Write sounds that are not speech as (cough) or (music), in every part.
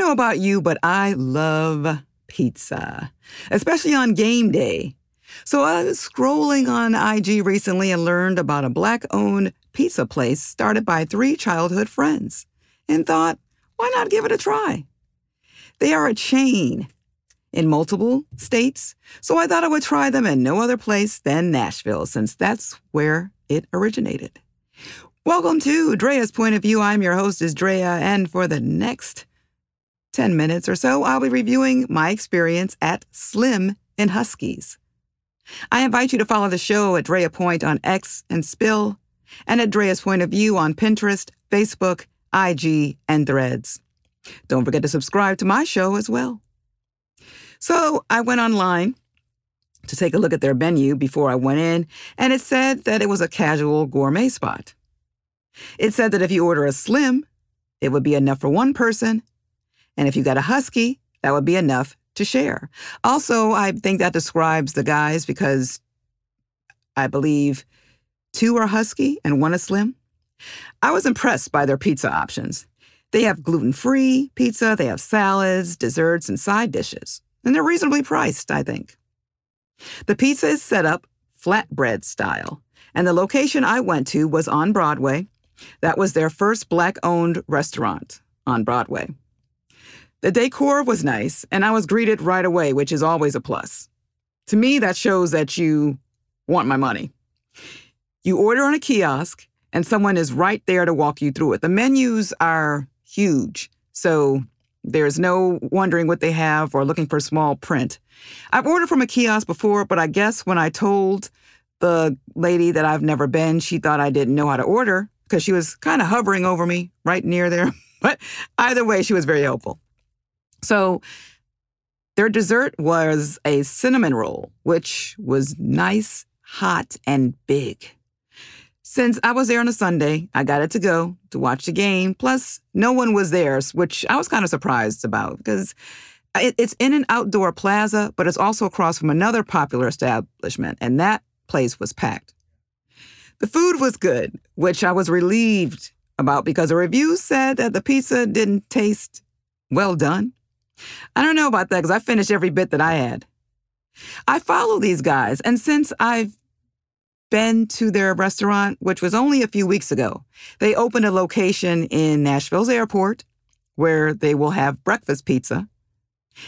about you, but I love pizza, especially on game day. So I was scrolling on IG recently and learned about a black owned pizza place started by three childhood friends and thought, why not give it a try? They are a chain in multiple states, so I thought I would try them in no other place than Nashville, since that's where it originated. Welcome to Drea's Point of View. I'm your host, is Drea, and for the next 10 minutes or so, I'll be reviewing my experience at Slim and Husky's. I invite you to follow the show at Drea Point on X and Spill, and at Drea's Point of View on Pinterest, Facebook, IG, and Threads. Don't forget to subscribe to my show as well. So I went online to take a look at their menu before I went in, and it said that it was a casual gourmet spot. It said that if you order a slim, it would be enough for one person and if you got a husky, that would be enough to share. Also, I think that describes the guys because I believe two are husky and one is slim. I was impressed by their pizza options. They have gluten free pizza, they have salads, desserts, and side dishes, and they're reasonably priced, I think. The pizza is set up flatbread style, and the location I went to was on Broadway. That was their first black owned restaurant on Broadway. The decor was nice, and I was greeted right away, which is always a plus. To me, that shows that you want my money. You order on a kiosk, and someone is right there to walk you through it. The menus are huge, so there's no wondering what they have or looking for small print. I've ordered from a kiosk before, but I guess when I told the lady that I've never been, she thought I didn't know how to order because she was kind of hovering over me right near there. (laughs) But either way, she was very helpful. So their dessert was a cinnamon roll, which was nice, hot, and big. Since I was there on a Sunday, I got it to go to watch the game. Plus, no one was there, which I was kind of surprised about because it's in an outdoor plaza, but it's also across from another popular establishment, and that place was packed. The food was good, which I was relieved about because a review said that the pizza didn't taste well done. I don't know about that because I finished every bit that I had. I follow these guys, and since I've been to their restaurant, which was only a few weeks ago, they opened a location in Nashville's airport where they will have breakfast pizza,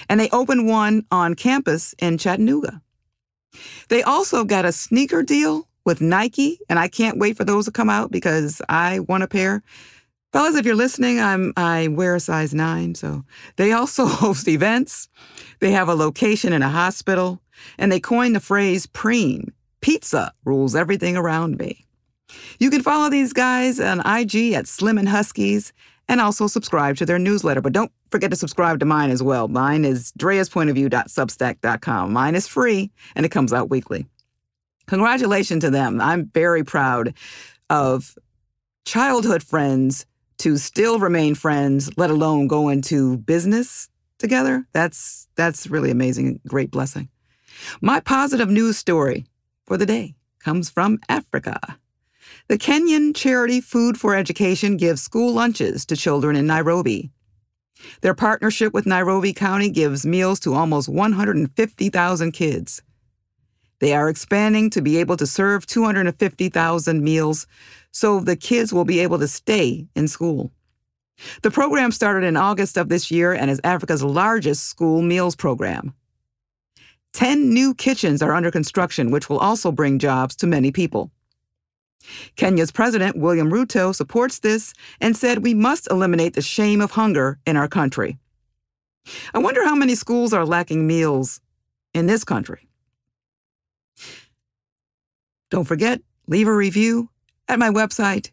and they opened one on campus in Chattanooga. They also got a sneaker deal with Nike, and I can't wait for those to come out because I want a pair. Fellas, if you're listening, I'm I wear a size nine. So they also (laughs) host events. They have a location in a hospital, and they coined the phrase PREAM. Pizza rules everything around me. You can follow these guys on IG at Slim and Husky's and also subscribe to their newsletter. But don't forget to subscribe to mine as well. Mine is dreaspointofview.substack.com. Mine is free and it comes out weekly. Congratulations to them. I'm very proud of childhood friends to still remain friends, let alone go into business together, that's that's really amazing, great blessing. My positive news story for the day comes from Africa. The Kenyan charity Food for Education gives school lunches to children in Nairobi. Their partnership with Nairobi County gives meals to almost 150,000 kids. They are expanding to be able to serve 250,000 meals so the kids will be able to stay in school. The program started in August of this year and is Africa's largest school meals program. Ten new kitchens are under construction, which will also bring jobs to many people. Kenya's president, William Ruto, supports this and said we must eliminate the shame of hunger in our country. I wonder how many schools are lacking meals in this country. Don't forget, leave a review at my website,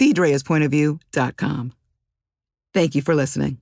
thedreaspointofview.com. Thank you for listening.